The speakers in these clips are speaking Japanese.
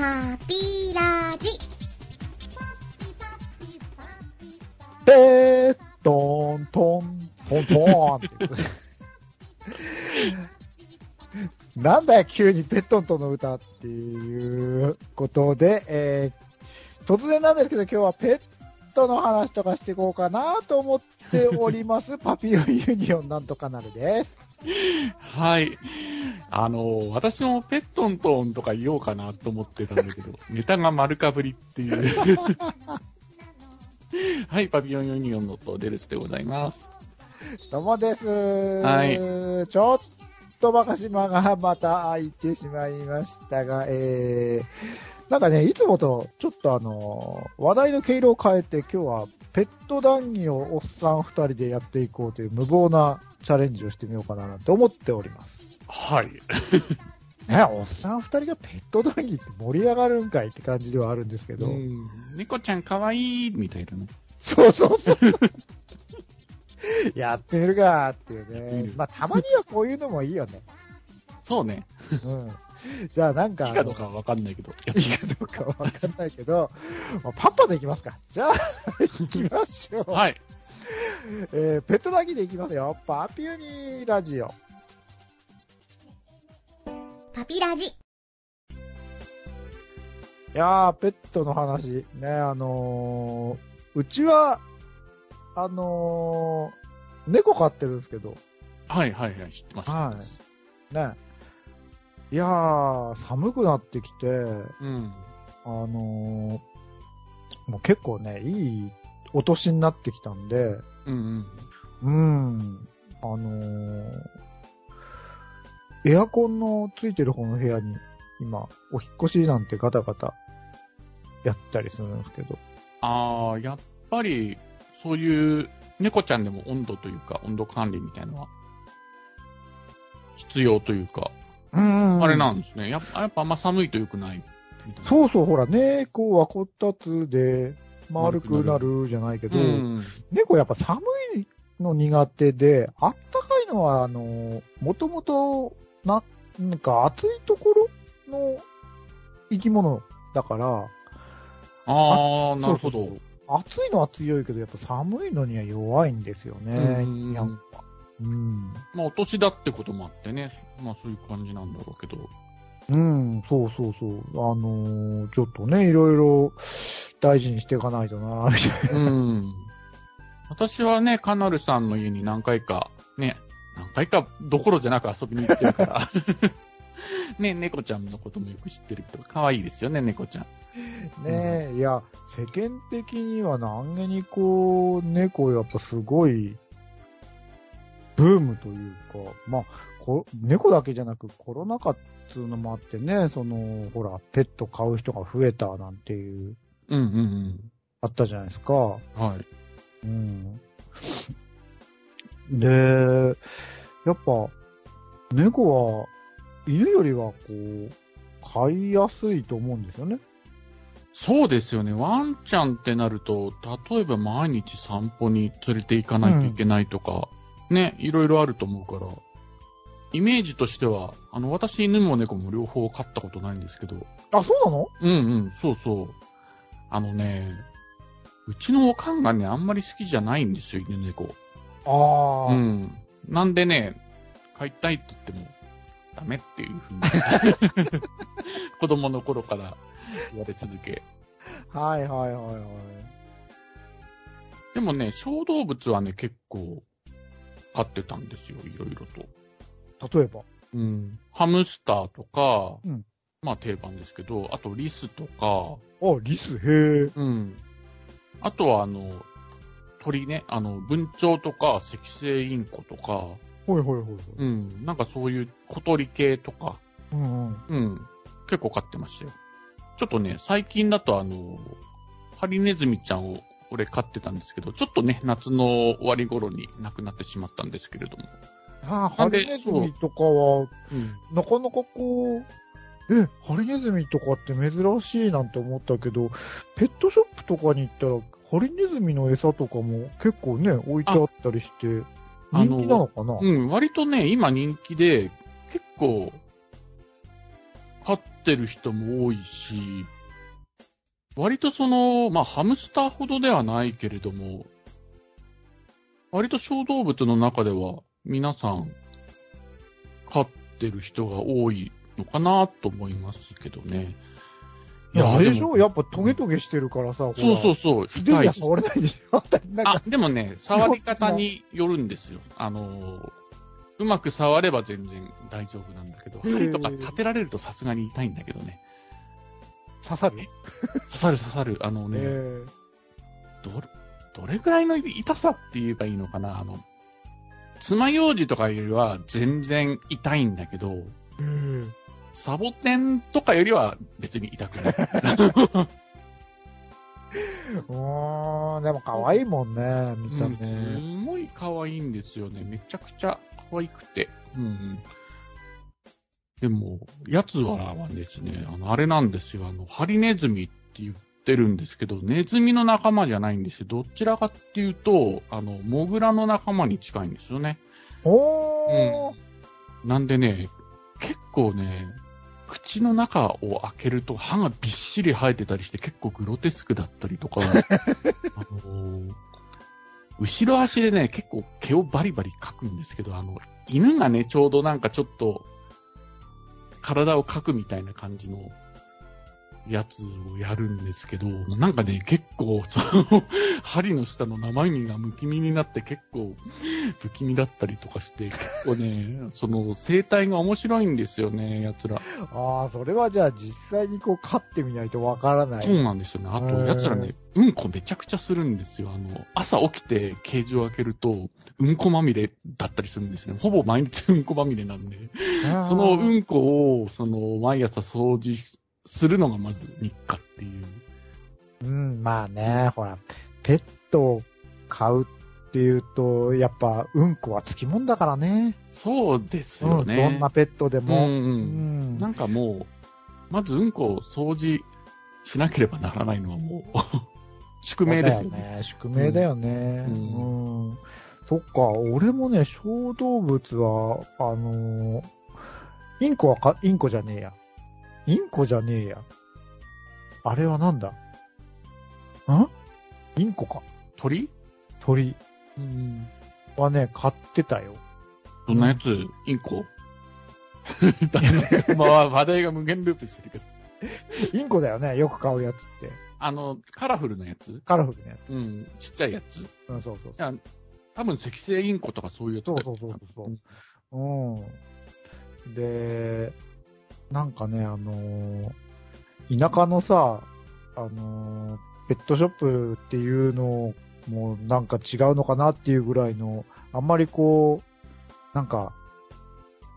パピラジ。ペートントン、トントンなんだよ、急にペットントンの歌っていうことで、えー、突然なんですけど、今日はペットの話とかしていこうかなと思っております、パピオンユニオンなんとかなるです。はい。あの、私もペットントンとか言おうかなと思ってたんだけど、ネタが丸かぶりっていう。はい、パピヨンユニオンのとデルスでございます。どうもです。はいちょっとバカ島がまた開いてしまいましたが、えー、なんかね、いつもとちょっとあの、話題の毛色を変えて今日はペット談義をおっさん二人でやっていこうという無謀なチャレンジをしてみようかなと思っております。はい。ね、おっさん二人がペット談義って盛り上がるんかいって感じではあるんですけど、うん。猫ちゃんかわいいみたいなね。そうそうそう。やってみるかっていうね。まあ、たまにはこういうのもいいよね。そうね。うん。じゃあなんか、いいかどうかはわかんないけど。いいかどうかわかんないけど、まあパッパでいきますか。じゃあ、行きましょう。はい。えーペットだけでいきますよ。パピュニーラジオ。パピラジ。いやー、ペットの話。ね、あのーうちは、あのー猫飼ってるんですけど、はいはいはい、知ってます。はいね。いやー、寒くなってきて、うん。あのーもう結構ね、いいお年になってきたんで、うんうん。うん、あのーエアコンのついてる方の部屋に今、お引っ越しなんてガタガタやったりするんですけど、ああ、やっぱり、そういう、猫ちゃんでも温度というか、温度管理みたいなのは、必要というか、うんあれなんですね。やっぱ、やっぱあんま寒いと良くない。そうそう、ほら、猫はこたつで丸くなるじゃないけど、うん。猫やっぱ寒いの苦手で、あったかいのは、あの、もともと、な、なんか暑いところの生き物だから、ああ、なるほどそうそう。そう暑いのは強いけど、やっぱ寒いのには弱いんですよね、うんニャンは。うん。まあ、お年だってこともあってね。まあ、そういう感じなんだろうけど。うん、そうそうそう。あのーちょっとね、いろいろ大事にしていかないとな、みたいな。うん。私はね、カナルさんの家に何回か、ね、何回かどころじゃなく遊びに行ってるから。ね、猫ちゃんのこともよく知ってるけど、可愛いですよね、猫ちゃん。ねえ、いや、世間的には何気にこう、猫やっぱすごい、ブームというか、まあ、こ猫だけじゃなくコロナ禍っつうのもあってね、その、ほら、ペット飼う人が増えたなんていう、うんうんあったじゃないですか。うん。はい。うん。で、やっぱ、猫は、犬よりはこう、飼いやすいと思うんですよね。そうですよね。ワンちゃんってなると、例えば毎日散歩に連れて行かないといけないとか、ね、いろいろあると思うから、イメージとしては、あの、私犬も猫も両方飼ったことないんですけど、あ、そうなの？うんうん、そうそう。あのね、うちのおかんがね、あんまり好きじゃないんですよ、犬猫。ああ、うん。なんでね、飼いたいって言っても、ダメっていうふうに、子供の頃から言われ続け。はいはいはいはい。でもね、小動物はね、結構飼ってたんですよ、いろいろと。例えば？うん。ハムスターとか、うんまあ定番ですけど、あとリスとか、あ、リス、へえ。うん。あとはあの、鳥ね、あの、文鳥とか、赤星インコとか、ほいほいほいほい。うん。なんかそういう小鳥系とか、うんうん。うん。結構飼ってましたよ。ちょっとね、最近だとあの、ハリネズミちゃんを俺飼ってたんですけど、ちょっとね、夏の終わり頃に亡くなってしまったんですけれども。ああ、ハリネズミとかは、うん。なかなかこう、え、ハリネズミとかって珍しいなんて思ったけど、ペットショップとかに行ったら、ハリネズミの餌とかも結構ね、置いてあったりして、あ人気なのかな？うん、割とね、今人気で、結構、買っってる人も多いし、割とその、まあ、ハムスターほどではないけれども、割と小動物の中では皆さん飼ってる人が多いのかなと思いますけどね。いや、あれでしもょやっぱトゲトゲしてるからさ、そうそうそう、素手には触れないでしょあでもね、触り方によるんですよ。あのー、うまく触れば全然大丈夫なんだけど、針とか立てられるとさすがに痛いんだけどね。刺さる？刺さる刺さる。あのね、えどれ、どれくらいの痛さって言えばいいのかな？あの、爪楊枝とかよりは全然痛いんだけど、えうんサボテンとかよりは別に痛くない。うーん、でも可愛いもんね、見たうん目。すごい可愛いんですよね。めちゃくちゃ可愛くて。うんうん。でも、やつはですね、あの、あれなんですよ。あの、ハリネズミって言ってるんですけど、ネズミの仲間じゃないんですよ。どちらかっていうと、あの、モグラの仲間に近いんですよね。おー、なんでね、結構ね、口の中を開けると歯がびっしり生えてたりして結構グロテスクだったりとか、あのー後ろ足でね、結構毛をバリバリかくんですけど、あの、犬がね、ちょうどなんかちょっと、体を描くみたいな感じのやつをやるんですけど、なんかね、結構、その、針の下の生身がむき身になって結構、不気味だったりとかして、結構ね、その、生態が面白いんですよね、奴ら。ああ、それはじゃあ実際にこう飼ってみないとわからない。そうなんですよね。あと、奴らね、うんこめちゃくちゃするんですよ。あの、朝起きてケージを開けると、うんこまみれだったりするんですね。ほぼ毎日うんこまみれなんで。そのうんこを、その、毎朝掃除するのがまず日課っていう。うん、まあね、ほら、ペットを飼うっていうと、やっぱ、うんこはつきもんだからね。そうですうん、よね。どんなペットでうんも。う。うんんなんかもう、まずうんこを掃除しなければならないのはもう、宿命ですよね。よね。宿命だよね。ううんん。そっか、俺もね、小動物は、あのーインコはか、インコじゃねえや。インコじゃねえや。あれはなんだ？ん？インコか。鳥？鳥うん。はね、飼ってたよ。どんなやつインコ？まあ、話題が無限ループしてるけど。インコだよね、よく飼うやつって。あの、カラフルなやつ？カラフルなやつ。うん、ちっちゃいやつ。いうん、そうそうや、多分赤星インコとかそういうやつだよそうそうそうそううん。で、なんかね、あのー田舎のさ、あのーペットショップっていうのもなんか違うのかなっていうぐらいの、あんまりこう、なんか、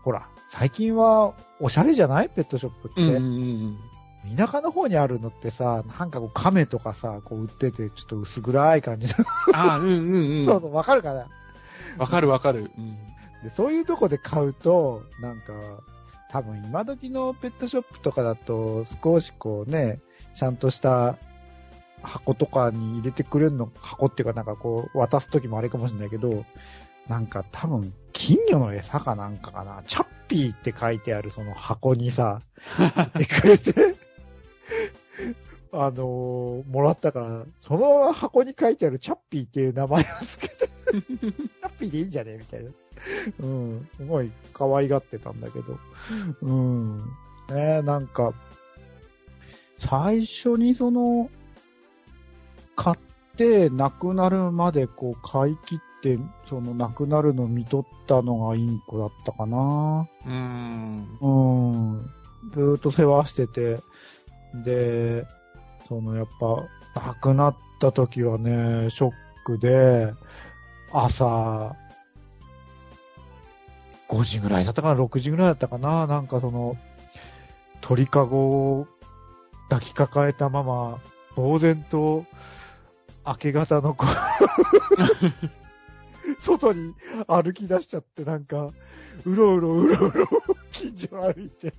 ほら、最近はおしゃれじゃない？ペットショップって。うんうんうん田舎の方にあるのってさ、なんかこう亀とかさ、こう売ってて、ちょっと薄暗い感じの。ああ、うんうんうん。そうそう、わかるかな？わかるわかる。うん。で、そういうとこで買うと、なんか、多分今時のペットショップとかだと、少しこうね、ちゃんとした箱とかに入れてくれるの、箱っていうかなんかこう、渡すときもあれかもしれないけど、なんか多分、金魚の餌かなんかかな、チャッピーって書いてあるその箱にさ、でくれて、あのーもらったから、その箱に書いてあるチャッピーっていう名前をつけて、チャッピーでいいんじゃねみたいな。うん。すごい可愛がってたんだけど。うん。ねなんか、最初にその、買って亡くなるまでこう買い切って、その亡くなるの見とったのがインコだったかな。うーん。うん。ずーっと世話してて、で、そのやっぱ、亡くなった時はね、ショックで、朝、5時ぐらいだったかな、6時ぐらいだったかな、なんかその、鳥かごを抱きかかえたまま、呆然と、明け方のこう 外に歩き出しちゃって、なんか、うろうろうろうろ、近所を歩いて、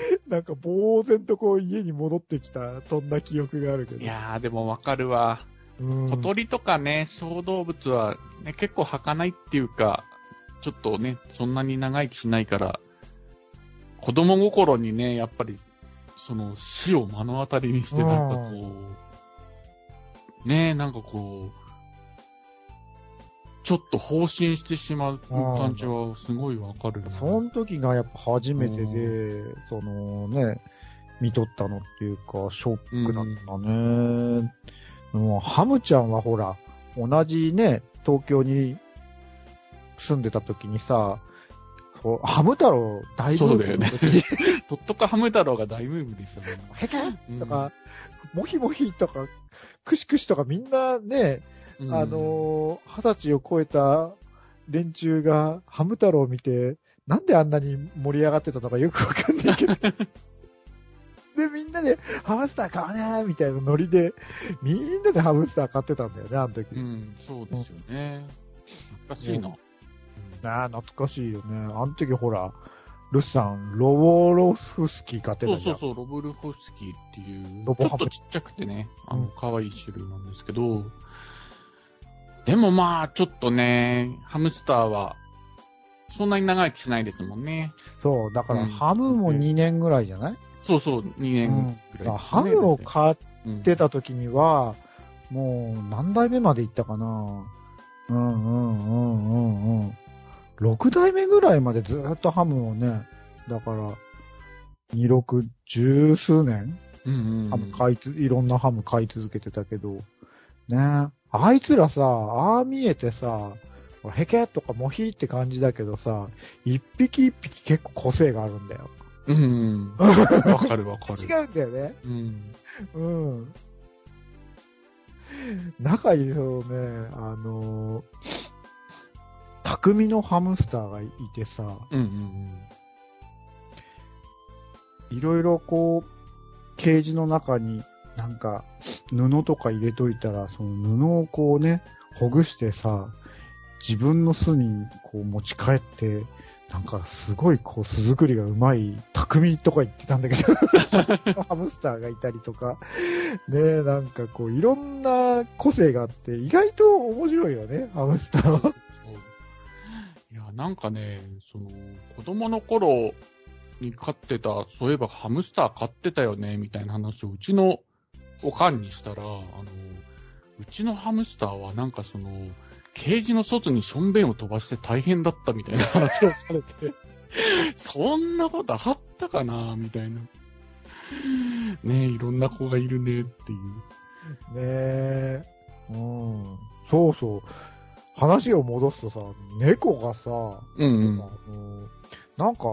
なんか呆然とこう家に戻ってきた、そんな記憶があるけど。いやー、でもわかるわ。うん、小鳥とかね、小動物は、ね、結構儚いっていうか、ちょっとね、そんなに長生きしないから、子供心にね、やっぱり、その死を目の当たりにして、なんかこう、ねえ、なんかこう、ちょっと放心してしまう感じはすごいわかるな。その時がやっぱ初めてでう、そのね、見とったのっていうか、ショックだったね。もうハムちゃんはほら、同じね、東京に住んでた時にさ、ハム太郎大ブームそうだよね とっとかハム太郎が大ブームですよね。へかうんとか、モヒモヒとか、クシクシとかみんなね、うんあのー二十歳を超えた連中がハム太郎を見て、なんであんなに盛り上がってたのかよくわかんないけど。で、みんなでハムスター買わねーみたいなノリで、みんなでハムスター買ってたんだよね、あの時。うん、そうですよね。懐かしいな。ああ、懐かしいよね。あの時ほら、ルスさん、ロボロフスキー買ってたじゃん。そうそうそう、ロブルフォスキーっていう、ロボハムちょっとちっちゃくてね、あのうん、可愛い種類なんですけど、でもまあ、ちょっとね、ハムスターは、そんなに長生きしないですもんね。そう、だからうん。ハムも2年ぐらいじゃない、そうそう、2年ぐらいだです、ね。からハムを買っうんてた時には、もう何代目まで行ったかな？うんうんうんうんうん。6代目ぐらいまでずっとハムをね、だから、26、十数年、うんうんうん。ハム買いつ、いろんなハム買い続けてたけど、ねあいつらさ、ああ見えてさ、ほらヘケとかモヒって感じだけどさ、一匹一匹結構個性があるんだよ。うんうん。わかるわかる。違うんだよね。うん。うん。中にそうね、あのー、匠のハムスターがいてさ、うんうんいろいろこう、ケージの中になんか布とか入れといたら、その布をこうね、ほぐしてさ、自分の巣にこう持ち帰って、なんかすごいこう巣作りがうまい匠とか言ってたんだけど、ハムスターがいたりとか、ねなんかこういろんな個性があって、意外と面白いよね、ハムスターは。そういや、なんかね、その、子供の頃に飼ってた、そういえばハムスター飼ってたよね、みたいな話をうちのおかんにしたら、あの、うちのハムスターはなんかその、ケージの外にしょんべんを飛ばして大変だったみたいな話をされて、そんなことあったかな、みたいな。ねえ、いろんな子がいるね、っていう。ねえ。うん。そうそう。話を戻すとさ、猫がさ、うんあのなんか、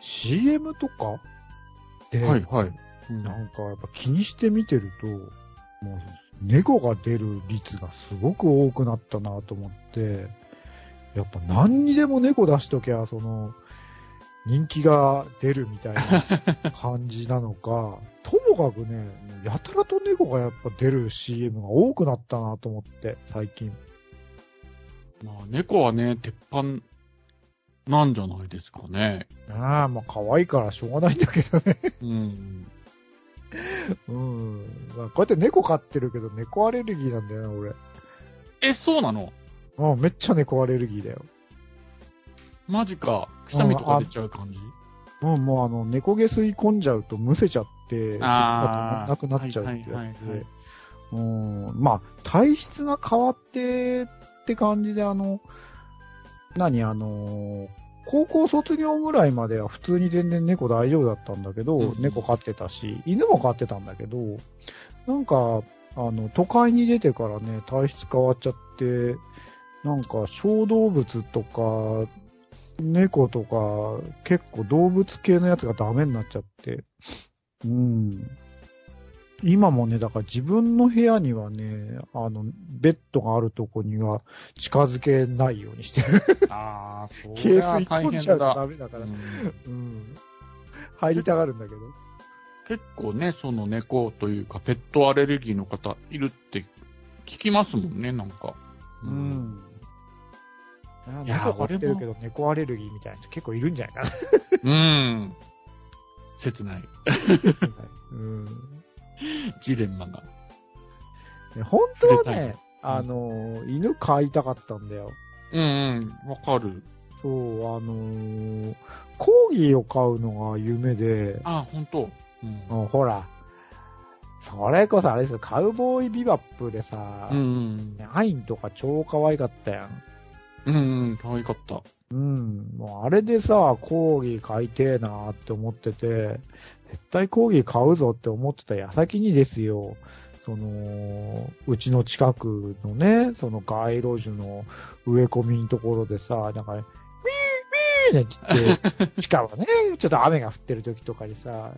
CM とかで、うん。はい、はい。うんなんかやっぱ気にして見てると、もう猫が出る率がすごく多くなったなと思って、やっぱ何にでも猫出しときゃ、その、人気が出るみたいな感じなのか、ともかくね、やたらと猫がやっぱ出る CM が多くなったなと思って、最近。まあ、猫はね、鉄板なんじゃないですかね。ああ、まあ可愛いからしょうがないんだけどね。うん。うん。まあ、こうやって猫飼ってるけど、猫アレルギーなんだよね、俺。え、そうなの？うん、めっちゃ猫アレルギーだよ。マジか。くしゃみとか出ちゃう感じ？うん、もうあの、猫毛吸い込んじゃうとむせちゃって、あーなくなっちゃうってやつで。はいはいはいはいうん、まあ、体質が変わってって感じで、あの、何、あの、高校卒業ぐらいまでは普通に全然猫大丈夫だったんだけど、うん猫飼ってたし、犬も飼ってたんだけど、なんか、あの、都会に出てからね、体質変わっちゃって、なんか小動物とか、猫とか、結構動物系のやつがダメになっちゃって、うん。今もね、だから自分の部屋にはね、あの、ベッドがあるとこには近づけないようにしてる。ああ、そケれはース大変込んじゃうとダだ。メだから。ううん。ん入りたがるんだけど。結構ね、その猫というか、ペットアレルギーの方いるって聞きますもんね、なんか。う。ん。いや猫飼ってるけど猫アレルギーみたいな人結構いるんじゃないかな。うん。切ない。うん。ジレンマが。ね本当はね、あの、犬飼いたかったんだよ。うんうん、わかる。そう、あのーコーギーを飼うのが夢で、あ、本当うん。うんほら、それこそあれですよ、カウボーイビバップでさ、うん。アインとか超可愛かったやん。うん、うん、可愛かった。うん。もうあれでさ、コーギー飼いてえなって思ってて、絶対コーギー買うぞって思ってた矢先にですよ、その、うちの近くのね、その街路樹の植え込みのところでさ、なんか、ウィーウィーねって言って、しかもね、ちょっと雨が降ってる時とかにさ、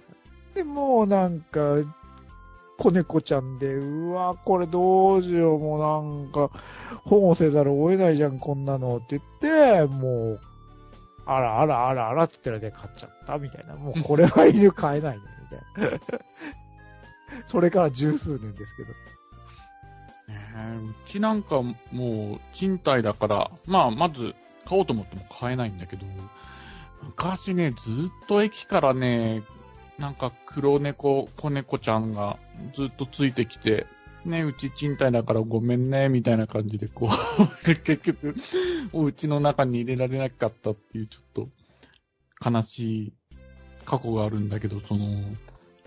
で、もうなんか、子猫ちゃんで、うわ、これどうしよう、もうなんか、保護せざるを得ないじゃん、こんなのって言って、もう、あらあらあらあらって言ったらで買っちゃった、みたいな。もうこれは犬飼えないね、みたいな。それから十数年ですけど。ねえうちなんかもう賃貸だから、まあ、まず買おうと思っても買えないんだけど、昔ね、ずっと駅からね、なんか黒猫、子猫ちゃんがずっとついてきて、ね、うち賃貸だからごめんね、みたいな感じで、こう、結局、お家の中に入れられなかったっていう、ちょっと、悲しい過去があるんだけど、その、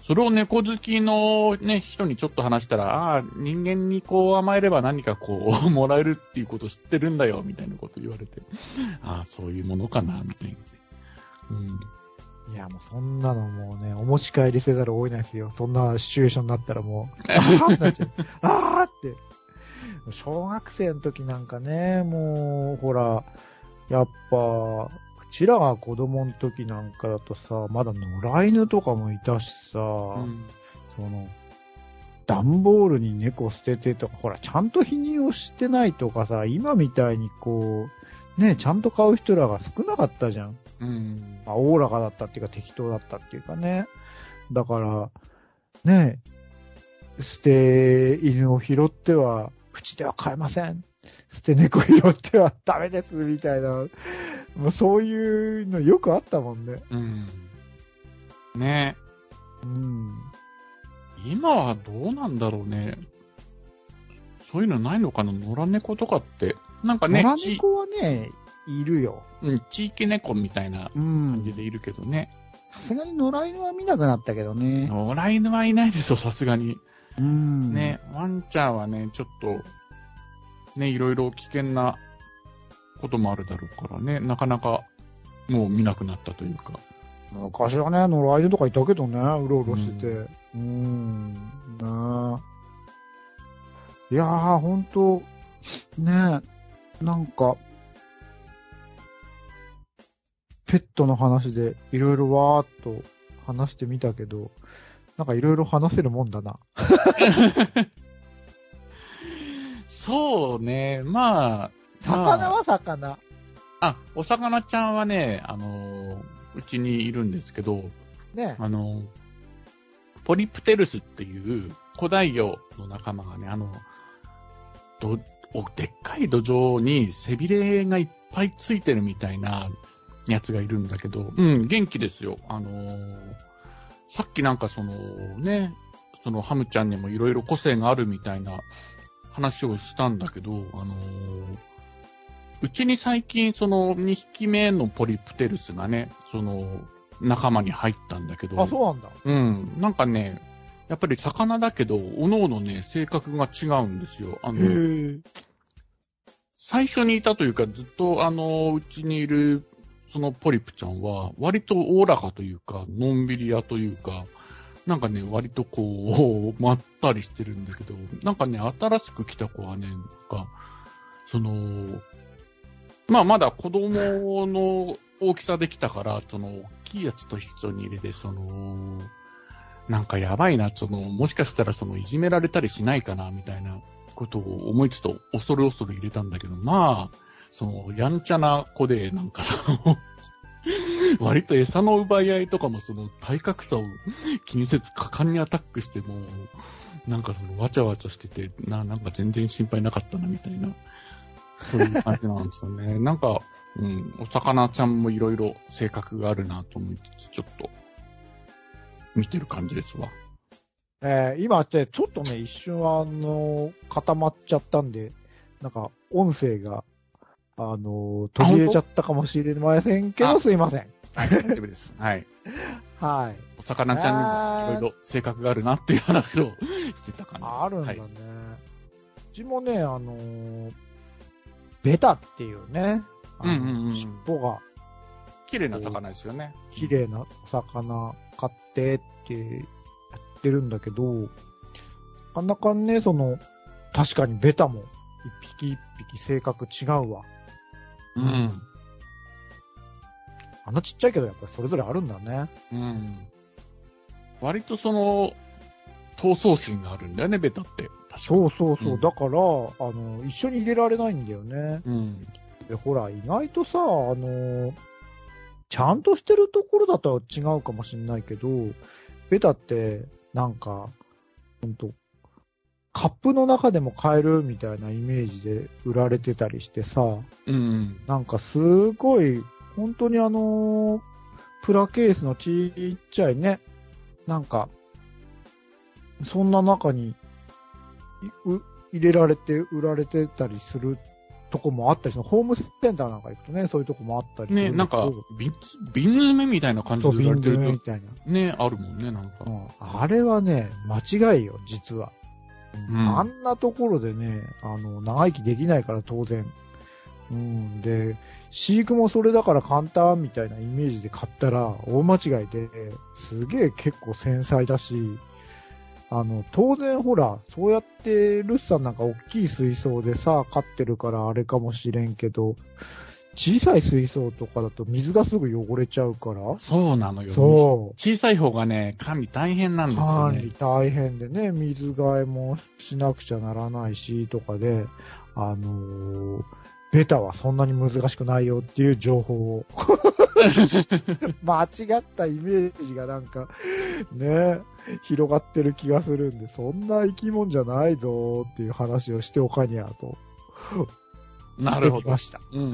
それを猫好きのね、人にちょっと話したら、ああ、人間にこう甘えれば何かこう、もらえるっていうこと知ってるんだよ、みたいなこと言われて、ああ、そういうものかな、みたいな。うん。いや、もうそんなのもうね、お持ち帰りせざるを得ないですよ。そんなシチュエーションになったらもう、あーってなっちゃう。あーって。小学生の時なんかね、もう、ほら、やっぱ、うちらが子供の時なんかだとさ、まだ野良犬とかもいたしさ、うんその、段ボールに猫捨ててとか、ほら、ちゃんと否認をしてないとかさ、今みたいにこう、ね、ちゃんと買う人らが少なかったじゃん。うん。まあ、おおらかだったっていうか適当だったっていうかね。だから、ね捨て犬を拾っては、うちでは飼えません。捨て猫拾ってはダメです、みたいな。もうそういうのよくあったもんね。うん。ねうん。今はどうなんだろうね。そういうのないのかな？野良猫とかって。なんかね、野良ち猫はね、いるよ。うん、地域猫みたいなう感じん。でいるけどね。さすがに野良犬は見なくなったけどね。野良犬はいないですよ、さすがに。うん。ね、ワンちゃんはね、ちょっと、ね、いろいろ危険なこともあるだろうからね、なかなかもう見なくなったというか。昔はね、野良犬とかいたけどね、うろうろしてて。うーん、ねえ。いやー、ほんと、ねえ、なんか、ペットの話でいろいろわーっと話してみたけど、なんかいろいろ話せるもんだな。そうね、まあ、魚は魚。あ、お魚ちゃんはね、あのーうちにいるんですけど、ねあのーポリプテルスっていう古代魚の仲間がね、あの、ど、おでっかい土壌に背びれがいっぱいついてるみたいなやつがいるんだけど、うん、元気ですよ。あのーさっきなんかそのね、そのハムちゃんにもいろいろ個性があるみたいな話をしたんだけど、あのーうちに最近その2匹目のポリプテルスがね、その仲間に入ったんだけど、あ、そうなんだ。うん。なんかね、やっぱり魚だけど、おのおのね、性格が違うんですよ。あへの、ー最初にいたというか、ずっとあの、うちにいる、そのポリプちゃんは、割とおおらかというか、のんびり屋というか、なんかね、割とこう、まったりしてるんだけど、なんかね、新しく来た子はね、なんか、その、まあまだ子供の大きさできたから、その、大きいやつと一緒に入れて、その、なんかやばいな、その、もしかしたらその、いじめられたりしないかな、みたいなことを思いつつと、恐る恐る入れたんだけど、まあ、その、やんちゃな子で、なんか、割と餌の奪い合いとかもその体格差を気にせず果敢にアタックしても、なんかそのわちゃわちゃしてて、な、なんか全然心配なかったなみたいな、そういう感じなんですよね。なんか、うん、お魚ちゃんもいろいろ性格があるなと思いつつ、ちょっと、見てる感じですわ。えー今って、ちょっとね、一瞬あの、固まっちゃったんで、なんか、音声が、ああの、途切れちゃったかもしれませんけど、あすいません。はい、大丈夫です。はい。はい。お魚ちゃんにもいろいろ性格があるなっていう話をしてた感じです。あるんだね。はいうちもね、あのーベタっていうね、うんうんうん尻尾が綺麗な魚ですよね。綺麗なお魚買ってってやってるんだけど、なかなかね、その、確かにベタも一匹一匹性格違うわ。うん。あんなちっちゃいけどやっぱりそれぞれあるんだね。うん。割とその、闘争心があるんだよね、ベタって。そうそうそう。うんだから、あの、一緒に入れられないんだよね。うん。で、ほら、意外とさ、あの、ちゃんとしてるところだと違うかもしんないけど、ベタって、なんか、ほんと、カップの中でも買えるみたいなイメージで売られてたりしてさ、うん。なんかすごい、本当にあのープラケースのちっちゃいね、なんか、そんな中に、入れられて売られてたりするとこもあったり。ホームセンターなんか行くとね、そういうとこもあったりするね、なんか瓶、瓶詰めみたいな感じで売ら瓶れてるめみたいな。ね、あるもんね、なんかう。ん、あれはね、間違いよ、実は。うんあんなところでね、あの、長生きできないから当然。うん、で、飼育もそれだから簡単みたいなイメージで買ったら大間違いで、すげえ結構繊細だし、あの、当然ほら、そうやってルッさんなんか大きい水槽でさ、飼ってるからあれかもしれんけど、小さい水槽とかだと水がすぐ汚れちゃうから、そうなのよ。そう。小さい方がね、管理大変なんですよ管理ね。大変でね、水替えもしなくちゃならないし、とかで、あのーベタはそんなに難しくないよっていう情報を。間違ったイメージがなんか、ね、広がってる気がするんで、そんな生き物じゃないぞっていう話をしておかにゃと。なるほどま。した。うん。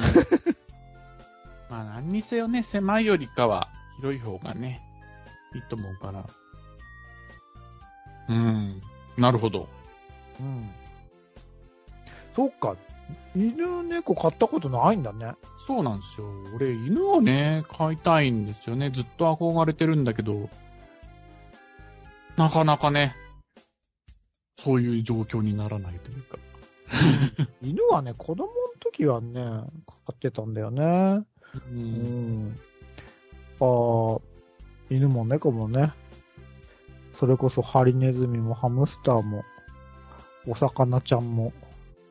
まあ何にせよね、狭いよりかは広い方がね、いいと思うから。うん。なるほど。うん。そっか。犬猫飼ったことないんだね。そうなんですよ。俺、犬をね、飼いたいんですよね。ずっと憧れてるんだけど、なかなかね、そういう状況にならないというか。犬はね、子供の時はね、飼ってたんだよね。う。うんん。あー犬も猫もね、それこそハリネズミもハムスターも、お魚ちゃんも、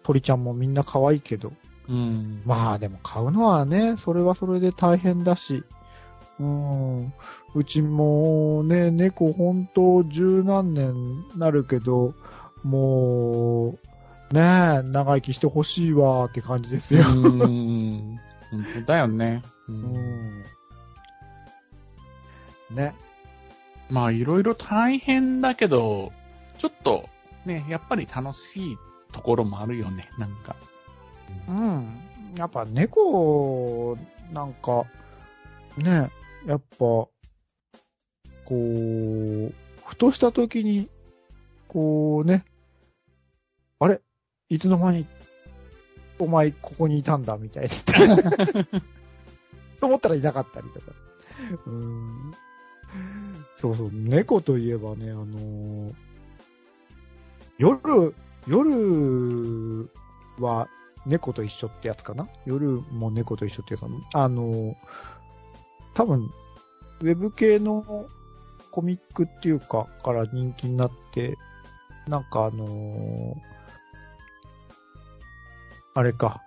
鳥ちゃんもみんな可愛いけど、うん。まあでも買うのはね、それはそれで大変だし、うん。うちもね、猫ほんと十何年なるけど、もう、ねえ、長生きしてほしいわーって感じですよ。うん。本当だよね。う。うんん。ね。まあ、いろいろ大変だけど、ちょっと、ね、やっぱり楽しいところもあるよね、なんか。うん。やっぱ猫、なんか、ね、やっぱ、こう、ふとした時に、こうね、あれ？いつの間に、お前ここにいたんだ、みたいな。と思ったらいなかったりとか。うん。そうそう、猫といえばね、あの夜、夜は猫と一緒ってやつかな？夜も猫と一緒ってやつかあの、多分、ウェブ系のコミックっていうか、から人気になって、なんかあのあれか、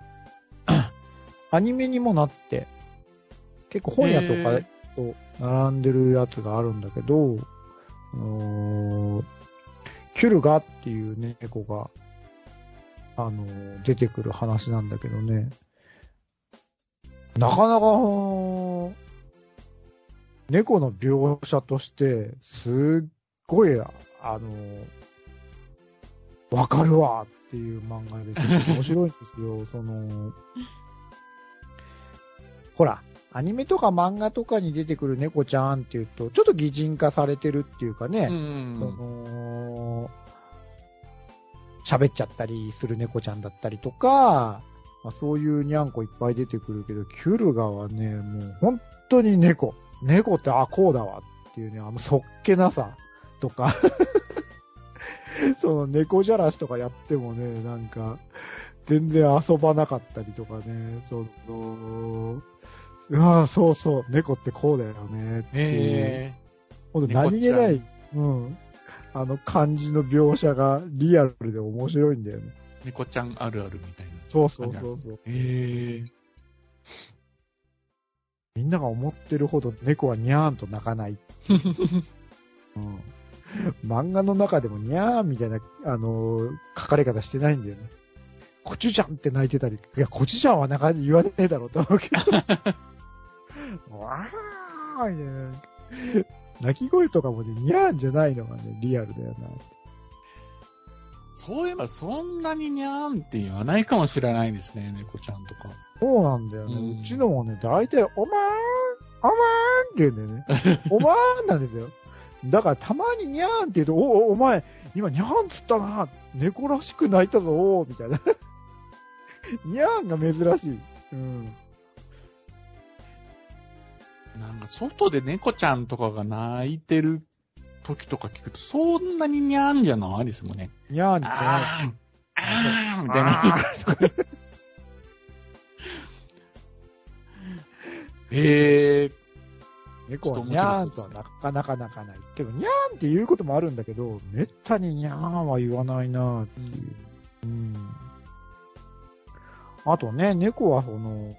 アニメにもなって、結構本屋とかと並んでるやつがあるんだけど、あのーキュルガっていう猫が、あの出てくる話なんだけどね、なかなか、猫の描写として、すっごい、あのわかるわっていう漫画で、面白いんですよ。その、ほら、アニメとか漫画とかに出てくる猫ちゃんっていうと、ちょっと擬人化されてるっていうかね、うんその、喋っちゃったりする猫ちゃんだったりとか、まあ、そういうにゃんこいっぱい出てくるけど、キュルガはね、もう本当に猫。猫って、あ、こうだわっていうね、あのそっけなさとか、その猫じゃらしとかやってもね、なんか、全然遊ばなかったりとかね、その、ああ、そうそう、猫ってこうだよねっていう。えほんと何気ない、うん。あの感じの描写がリアルで面白いんだよね。ー、猫ちゃんあるあるみたいな。そうそうそうそう。ええみんなが思ってるほど猫はニャーンと鳴かない。うん。漫画の中でもニャーンみたいな、あのー書かれ方してないんだよね。コチュジャンって泣いてたり、いや、コチュジャンはなんか言わねえだろうと思うけど。わーみたいな。鳴き声とかもね、ニャーンじゃないのがね、リアルだよな。そういえばそんなににゃーんって言わないかもしれないですね、猫ちゃんとか。そうなんだよね。うんうちのもね、大体、おまーん、おまーんって言うんだよね。おまーんなんですよ。だからたまににゃーんって言うと、お、お、お前、今にゃーんつったな、猫らしく泣いたぞ、みたいな。にゃーんが珍しい。うん。なんか外で猫ちゃんとかが泣いてる時とか聞くと、そんなににゃーんじゃないですもんね。にゃーんじゃない。あーあーみたいな。へ え猫はにゃーんとはなかなか泣かない。けど、にゃーんって言うこともあるんだけど、めったににゃーんは言わないなーっていう。うん。あとね、猫はその、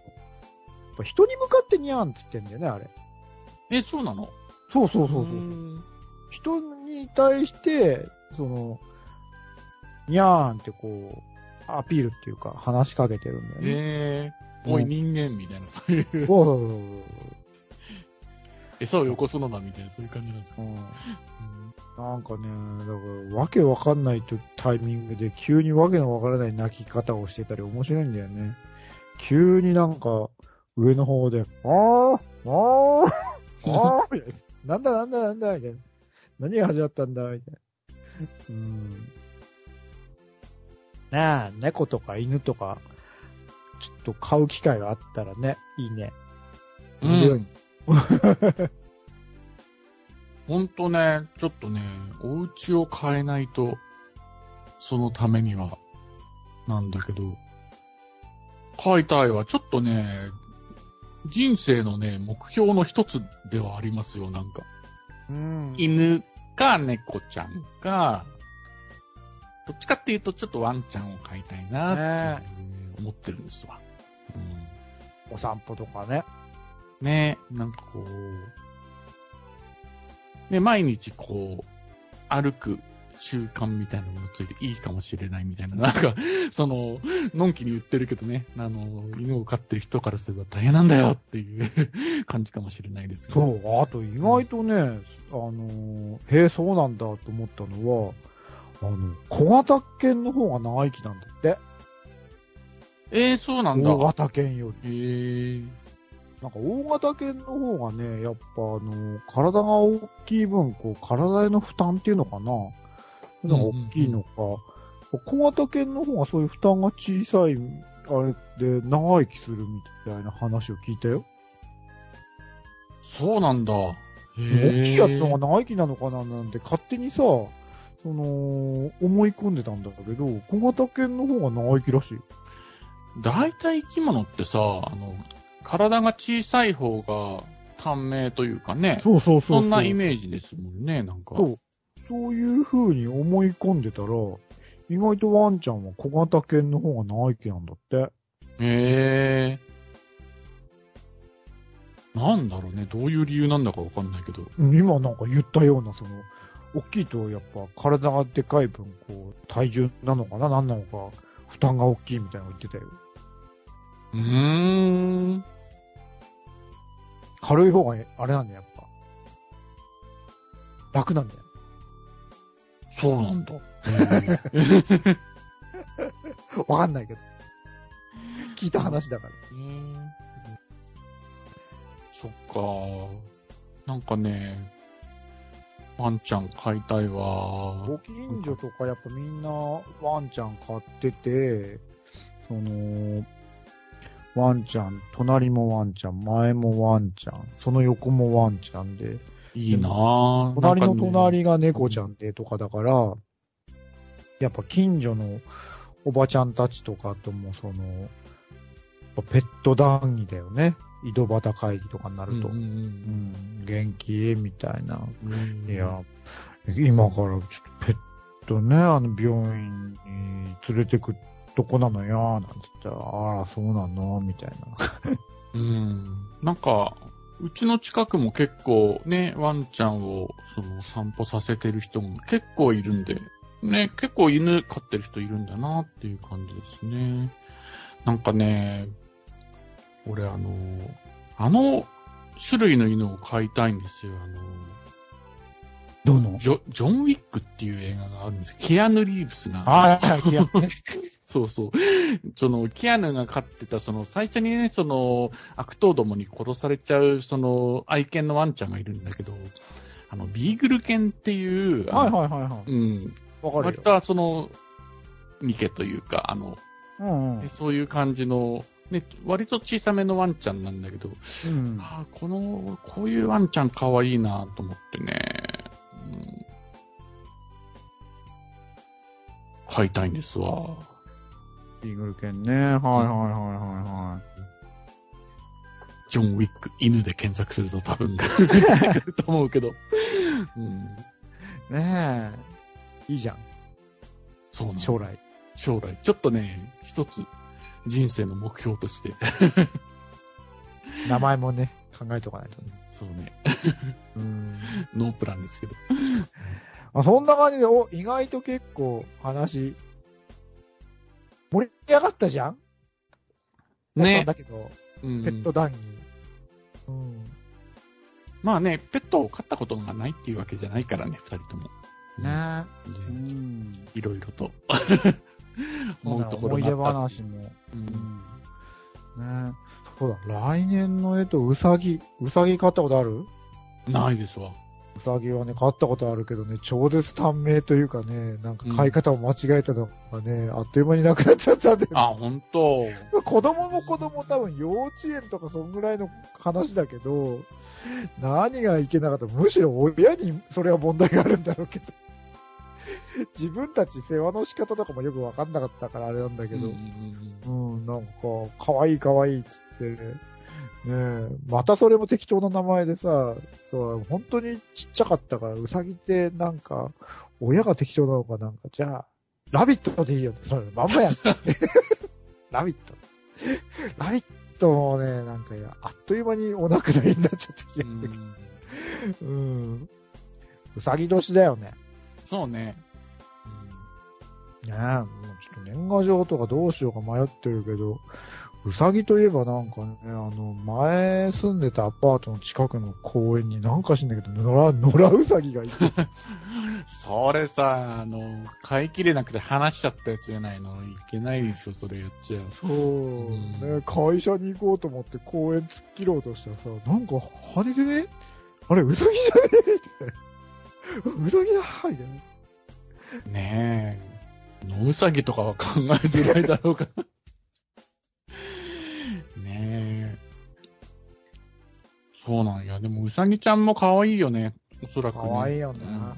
人に向かってにゃーんって言ってんだよね、あれ。え、そうなの？そうそうそうそう。ん人に対して、その、にゃーんってこう、アピールっていうか、話しかけてるんだよね。へえおい人間みたいな、そういう、そうそうそう餌をよこすのだみたいな、そういう感じなんですか？そう。うんなんかね、だから、わけわかんないとタイミングで、急にわけのわからない泣き方をしてたり面白いんだよね。急になんか、上の方で、あー、あー、あー、みたいな。なんだなんだなんだ、みたいな。何が始まったんだ、みたいな。うん。ねえ、猫とか犬とか、ちょっと買う機会があったらね、いいね。うん。ほんとね、ちょっとね、お家を変えないと、そのためには、なんだけど、買いたいわ。ちょっとね、人生のね、目標の一つではありますよ、なんか。うん。犬か猫ちゃんか、どっちかっていうとちょっとワンちゃんを飼いたいなって、思ってるんですわ。うんお散歩とかね。ねなんかこう、ね、毎日こう、歩く習慣みたいなのもついていいかもしれないみたいな、なんか、その、のんきに言ってるけどね、あの、犬を飼ってる人からすれば大変なんだよっていう感じかもしれないですけそど。う、あと意外とね、あのー、へえ、そうなんだと思ったのは、あの、小型犬の方が長生きなんだって。えー、そうなんだ。大型犬より。へえなんか大型犬の方がね、やっぱあの、体が大きい分、こう、体への負担っていうのかな。大きいのか。小型犬の方がそういう負担が小さい、あれで長生きするみたいな話を聞いたよ。そうなんだ。へ大きいやつの方がが長生きなのかななんて勝手にさ、その、思い込んでたんだけど、小型犬の方が長生きらしい。大体生き物ってさ、あの、体が小さい方が短命というかね。そうそうそうそう。そんなイメージですもんね、なんか。そう。そういう風に思い込んでたら、意外とワンちゃんは小型犬の方が長生きなんだって。へえ。なんだろうね。どういう理由なんだかわかんないけど。うん今なんか言ったような、その、大きいとやっぱ体がでかい分、こう、体重なのかな何なのか、負担が大きいみたいなの言ってたよ。うーん。軽い方が、あれなんだよ、やっぱ。楽なんだよ。そうなんだ。わかんないけど。聞いた話だから。そっか。なんかね、ワンちゃん飼いたいわ。ご近所とかやっぱみんなワンちゃん飼ってて、その、ワンちゃん、隣もワンちゃん、前もワンちゃん、その横もワンちゃんで、いいなぁ。隣の隣が猫ちゃんでとかだから、やっぱ近所のおばちゃんたちとかともその、ペット談義だよね。井戸端会議とかになると。うんうんうん元気？みたいな。うんうんいや、今からちょっとペットね、あの病院に連れてくとこなのよ、なんつったら、あら、そうなの？みたいな。うん。なんか、うちの近くも結構ね、ワンちゃんをその散歩させてる人も結構いるんで、ね、結構犬飼ってる人いるんだなっていう感じですね。なんかね、俺あの、あの種類の犬を飼いたいんですよ。あの、どの？ジョ、ジョン・ウィックっていう映画があるんですケアヌ・リーブスが。ああ、いや、そうそう。その、キアヌが飼ってた、その、最初にね、その、悪党どもに殺されちゃう、その、愛犬のワンちゃんがいるんだけど、あの、ビーグル犬っていう、はいはいはいはい。うん。わかるよ。割とその、ミケというか、あの、うんうん。そういう感じの、ね、割と小さめのワンちゃんなんだけど、うん。ああ、この、こういうワンちゃん可愛いなと思ってね、うん、飼いたいんですわ。ビーグル犬ね。はいはいはいはいはい。ジョン・ウィック、犬で検索すると多分と思うけど。うん、ねえ。いいじゃん。そうなの将来。将来。ちょっとね、一つ人生の目標として。名前もね、考えとかないとね。そうね。うん。ノープランですけど。あ、そんな感じで、お、意外と結構話、盛り上がったじゃん？ね。だけど、うんペット談義。うん。まあね、ペットを飼ったことがないっていうわけじゃないからね、二人とも。ねうんえ。うん。いろいろと。思うところ思い出。話も。ううんん。ねえ。そうだ、来年のえと、うさぎ。うさぎ飼ったことある？ないですわ。うさぎはね、飼ったことあるけどね、超絶短命というかね、なんか飼い方を間違えたのがね、あっという間になくなっちゃったんで、あ、本当。子供も子供多分幼稚園とかそんぐらいの話だけど、何がいけなかったむしろ親にそれは問題があるんだろうけど。自分たち世話の仕方とかもよくわかんなかったからあれなんだけど、うんうんうん、なんか、かわいいかわいいっつって、ねえ、またそれも適当な名前でさ、本当にちっちゃかったから、うさぎってなんか、親が適当なのかなんか、じゃあ、ラビットでいいよって、それまんまやん。ラビット。ラビットもね、なんかや、あっという間にお亡くなりになっちゃった気うんがする。うん。うさぎ年だよね。そうね。ねえ、もうちょっと年賀状とかどうしようか迷ってるけど、うさぎといえばなんかね、あの、前住んでたアパートの近くの公園になんか知んないけど、野良、野良うさぎがいて、それさ、あの、飼いきれなくて話しちゃったやつじゃないの。いけないですよ、それやっちゃう。そう、ね、会社に行こうと思って公園突っ切ろうとしたらさ、なんか羽でね、あれ、うさぎじゃねえって。うさぎだみたいな。ねえ。野うさぎとかは考えづらいだろうか。そうなんや。でも、うさぎちゃんも可愛いよね。おそらく、ね。可愛いよねうんほんと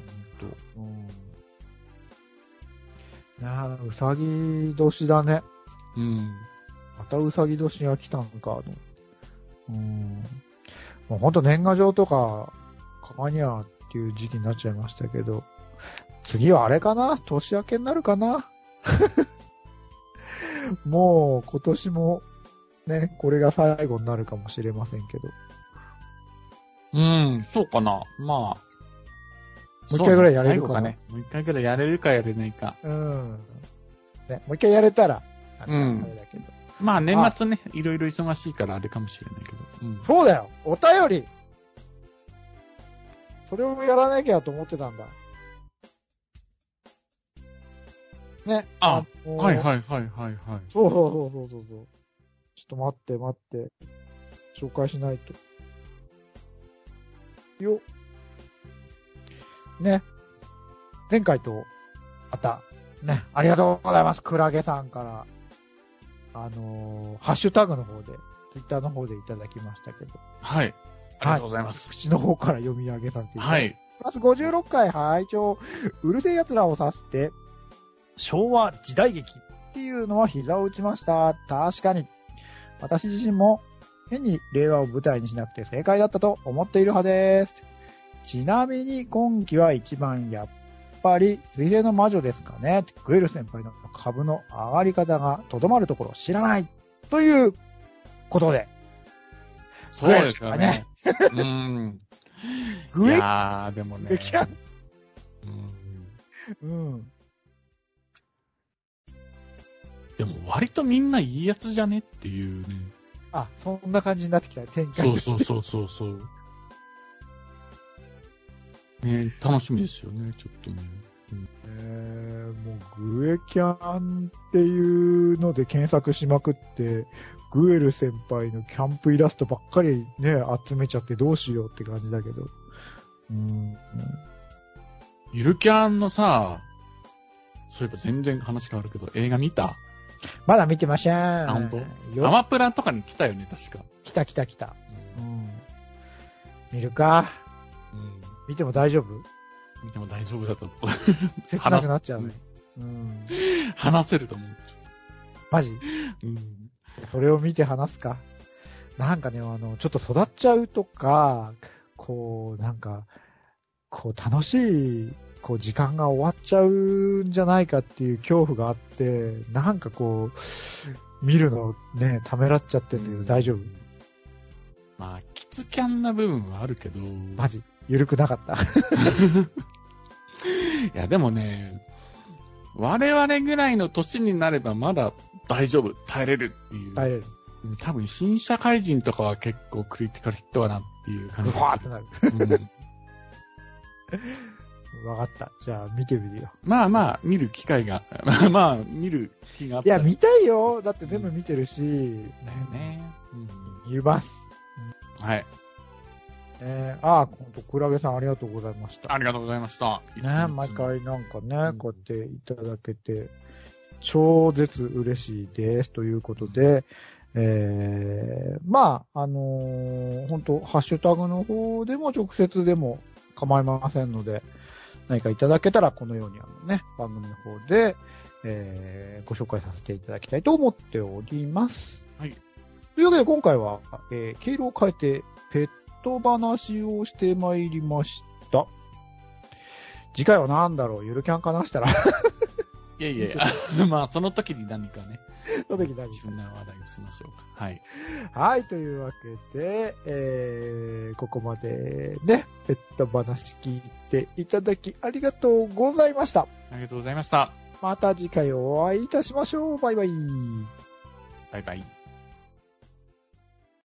うん。ねえ、うさぎ年だね。うん。またうさぎ年が来たんか、と。うん。もうほんと年賀状とか、かまにゃっていう時期になっちゃいましたけど、次はあれかな？年明けになるかな？もう今年もね、これが最後になるかもしれませんけど。うん、そうかな。まあ。もう一回ぐらいやれるかね。もう一回ぐらいやれるかやれないか。うん。ね、もう一回やれたら、あれだけど。まあ年末ね、いろいろ忙しいからあれかもしれないけど。うん。そうだよお便りそれをやらなきゃと思ってたんだ。ね。あのーはいはいはいはいはい。そうそうそうそうそう。ちょっと待って待って。紹介しないと。よ。ね。前回と、また、ね。ありがとうございます。クラゲさんから。あのーハッシュタグの方で、ツイッターの方でいただきましたけど、はい。ありがとうございます。口の方から読み上げさせていただきはい。ます。56回拝聴うるせえ奴らを指して、昭和時代劇っていうのは膝を打ちました。確かに。私自身も変に令和を舞台にしなくて正解だったと思っている派です。ちなみに今期は一番やっぱり水星の魔女ですかね。グエル先輩の株の上がり方がとどまるところを知らない。ということで。そうですよね。うん。グエいやー、でもね。うん。でも割とみんないいやつじゃねっていうね。あ、そんな感じになってきた。展開そうそうそうそう。ね楽しみですよね、ちょっとね。えー、もうグエキャンっていうので検索しまくって、グエル先輩のキャンプイラストばっかりね、集めちゃってどうしようって感じだけど。うん。ゆるキャンのさ、そういえば全然話変わるけど、映画見た？まだ見てません。あ、本当？よアマプラとかに来たよね、確か。来た来た来た。うん。見るかうん。見ても大丈夫？見ても大丈夫だと思う。切なくなっちゃうね。うん。話せると思う。マジ？うん。それを見て話すか？なんかね、あの、ちょっと育っちゃうとか、こう、なんか、こう、楽しい、こう、時間が終わっちゃうんじゃないかっていう恐怖があって、なんかこう、見るのね、ためらっちゃってるけど大丈夫？まあ、キツキャンな部分はあるけど。マジ？緩くなかった？いや、でもね、我々ぐらいの年になればまだ大丈夫、耐えれるっていう。耐えれる。うん多分、新社会人とかは結構クリティカルヒットはなっていう感じふわーってなる。うんわかった。じゃあ、見てみるよ。まあまあ、見る機会が、まあまあ、見る気があっいや。見たいよ。だって全部見てるし、だよね。うん見ます。はい。えー、あー、ほんと、クラゲさんありがとうございました。ありがとうございました。ね、毎回なんかね、うんこうやっていただけて、超絶嬉しいです。ということで、えー、まあ、あのー本当ハッシュタグの方でも直接でも構いませんので、何かいただけたら、このようにあのね、番組の方で、えー、ご紹介させていただきたいと思っております。はい。というわけで今回は、えー、経路を変えて、ペット話をしてまいりました。次回は何だろう？ゆるキャンかなしたら。いやいや まあ、その時に何かね、その時何自分な話題をしましょうか。はい。はい、というわけで、えー、ここまでね、ペット話聞いていただきありがとうございました。ありがとうございました。また次回お会いいたしましょう。バイバイ。バイバイ。